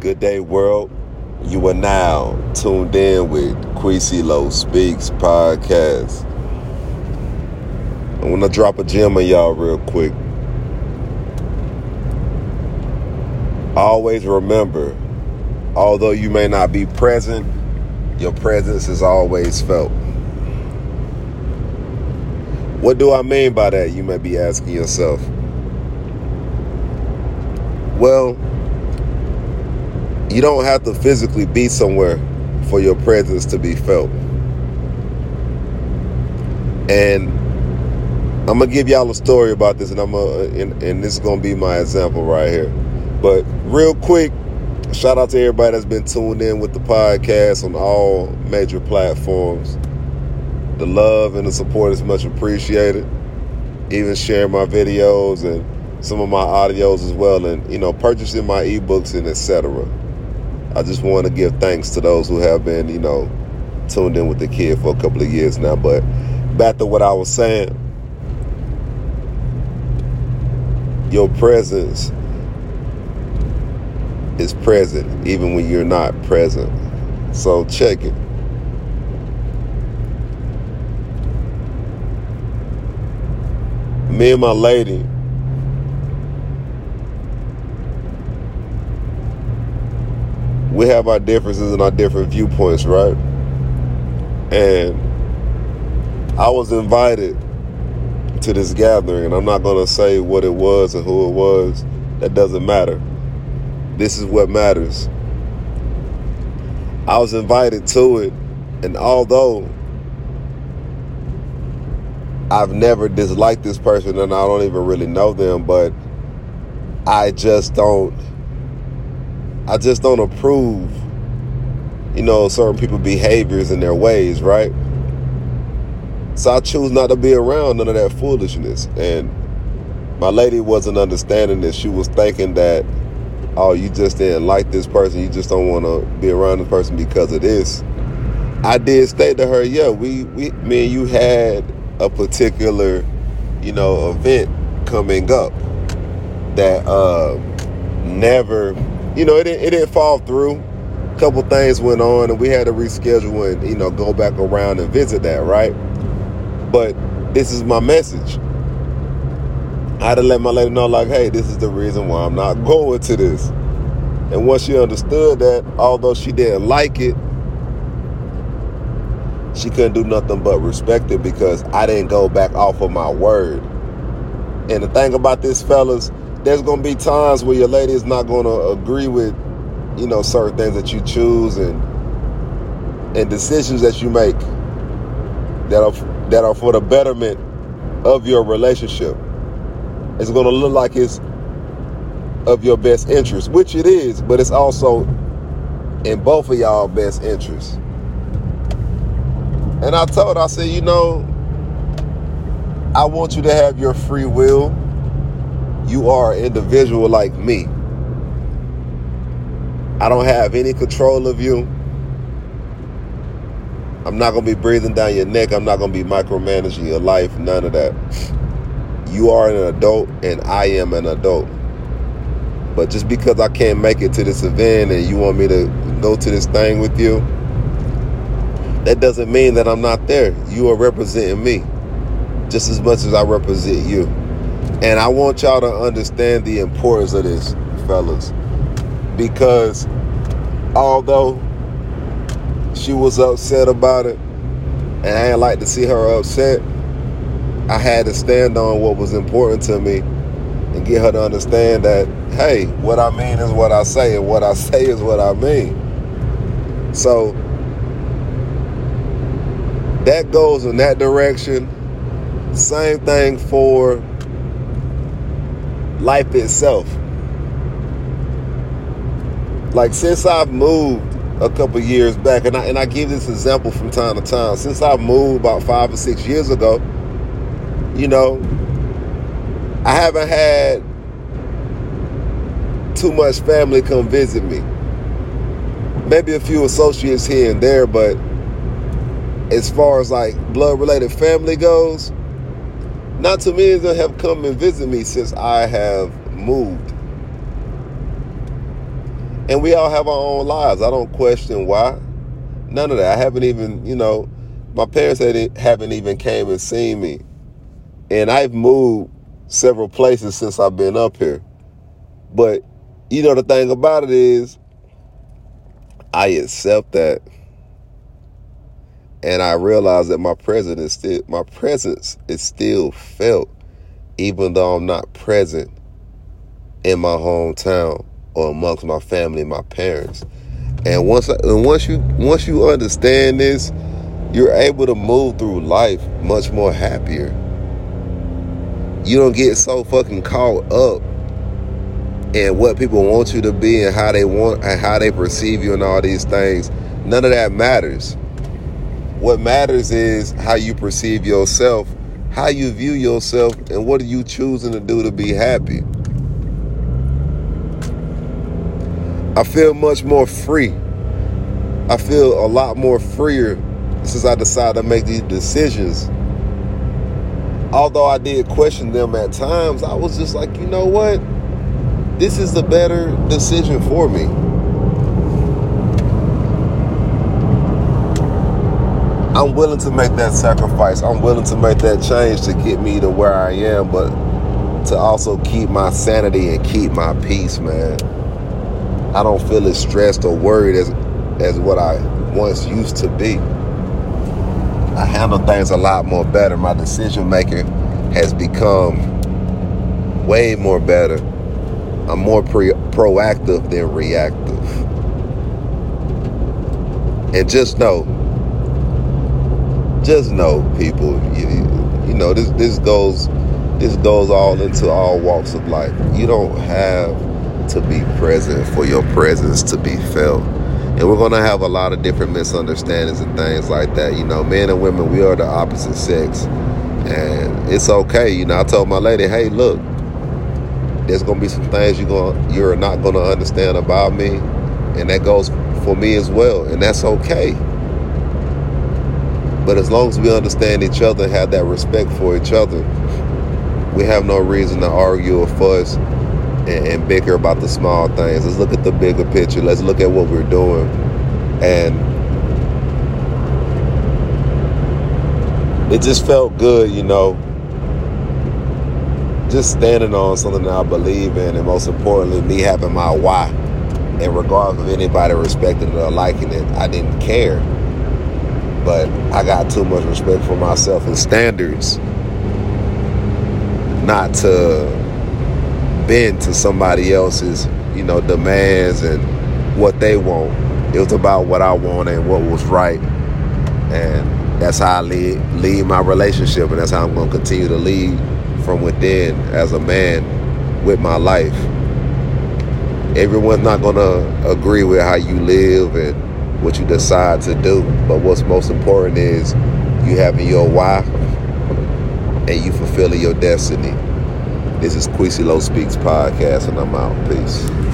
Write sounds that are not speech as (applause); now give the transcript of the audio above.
Good day, world. You are now tuned in with Quisylo Speaks podcast. I want to drop a gem on y'all real quick. Always remember, although you may not be present, your presence is always felt. What do I mean by that? You may be asking yourself. Well, you don't have to physically be somewhere for your presence to be felt. And I'm gonna give y'all a story about this, and I'm gonna, and, and this is gonna be my example right here. But real quick, shout out to everybody that's been tuned in with the podcast on all major platforms. The love and the support is much appreciated. Even sharing my videos and some of my audios as well, and you know, purchasing my ebooks and etc. I just want to give thanks to those who have been, you know, tuned in with the kid for a couple of years now. But back to what I was saying, your presence is present even when you're not present. So check it. Me and my lady we have our differences and our different viewpoints, right? And I was invited to this gathering, and I'm not going to say what it was and who it was. That doesn't matter. This is what matters. I was invited to it, and although I've never disliked this person and I don't even really know them, but I just don't I just don't approve, you know, certain people behaviors and their ways, right? So I choose not to be around none of that foolishness. And my lady wasn't understanding this. She was thinking that, oh, you just didn't like this person. You just don't want to be around this person because of this. I did state to her, yeah, we, we, me and you had a particular, you know, event coming up that uh, never you know, it didn't, it didn't fall through. A couple things went on, and we had to reschedule and you know go back around and visit that, right? But this is my message. I had to let my lady know, like, hey, this is the reason why I'm not (laughs) going to this. And once she understood that, although she didn't like it, she couldn't do nothing but respect it because I didn't go back off of my word. And the thing about this, fellas, there's gonna be times where your lady is not gonna agree with, you know, certain things that you choose and and decisions that you make that are that are for the betterment of your relationship. It's gonna look like it's of your best interest, which it is, but it's also in both of y'all best interests. And I told I said, you know, I want you to have your free will you are an individual like me. I don't have any control of you. I'm not going to be breathing down your neck. I'm not going to be micromanaging your life. None of that. You are an adult and I am an adult. But just because I can't make it to this event and you want me to go to this thing with you, that doesn't mean that I'm not there. You are representing me just as much as I represent you. And I want y'all to understand the importance of this, fellas. Because although she was upset about it, and I ain't like to see her upset, I had to stand on what was important to me and get her to understand that, hey, what I mean is what I say, and what I (laughs) say is what I mean. So that goes in that direction. Same thing for life itself. Like since I've moved a couple years back, and I and I give this example from time to time. Since I moved about five or six years ago, you know, I haven't had too much family come visit me. Maybe a few associates here and there, but as far as like blood related family goes, not too many of them have come and visit me since I have moved. And we all have our own lives. I don't question why. None of that. I haven't even, you know, my parents haven't even came and seen me. And I've moved several places since I've been up here. But you know the thing about it is I accept that. And I realize that my presence is still my presence is still felt even though I'm not present in my hometown or amongst my family my parents. And once and once you once you understand this, you're able to move through life much more happier. You don't get so fucking caught up in what people want you to be and how they want and how they perceive you and all these things. None of that matters. What matters is how you perceive yourself, how you view yourself, and what are you choosing to do to be happy. I feel much more free. I feel a lot more freer since I decided to make these decisions. Although I did question them at times, I was just like, you know what? This is the better decision for me. I'm willing to make that sacrifice. I'm willing to make that change to get me to where I am, but to also keep my sanity and keep my peace, man. I don't feel as stressed or worried as as what I once used to be. I handle things a lot more better. My decision making has become way more better. I'm more pre- proactive than reactive. And just know, just know, people, you, you know this this goes this goes all into all walks of life. You don't have to be present for your presence to be felt. And we're going to have a lot of different misunderstandings and things like that. You know, men and women, we are the opposite sex. And it's okay. You know, I told my lady, hey, look, there's going to be some things you're, going, you're not going to understand about me. And that goes for me as well. And that's okay. But as long as we understand each other and have that respect for each other, we have no reason to argue or fuss and, and bicker about the small things. Let's look at the bigger picture. Let's look at what we're doing. And it just felt good, you know, just standing on something that I believe in, and most importantly, me having my why. And regardless of anybody respecting it or liking it, I didn't care. But I got too much respect for myself and standards not to bend to somebody else's, you know, demands and what they want. It was about what I wanted and what was right. And that's how I lead, lead my relationship, and that's how I'm going to continue to lead from within as a man with my life. Everyone's not going to agree with how you live and what you decide to do, but what's most important is you having your why and you fulfilling your destiny. This is Quisylo Speaks Podcast, and I'm out. Peace.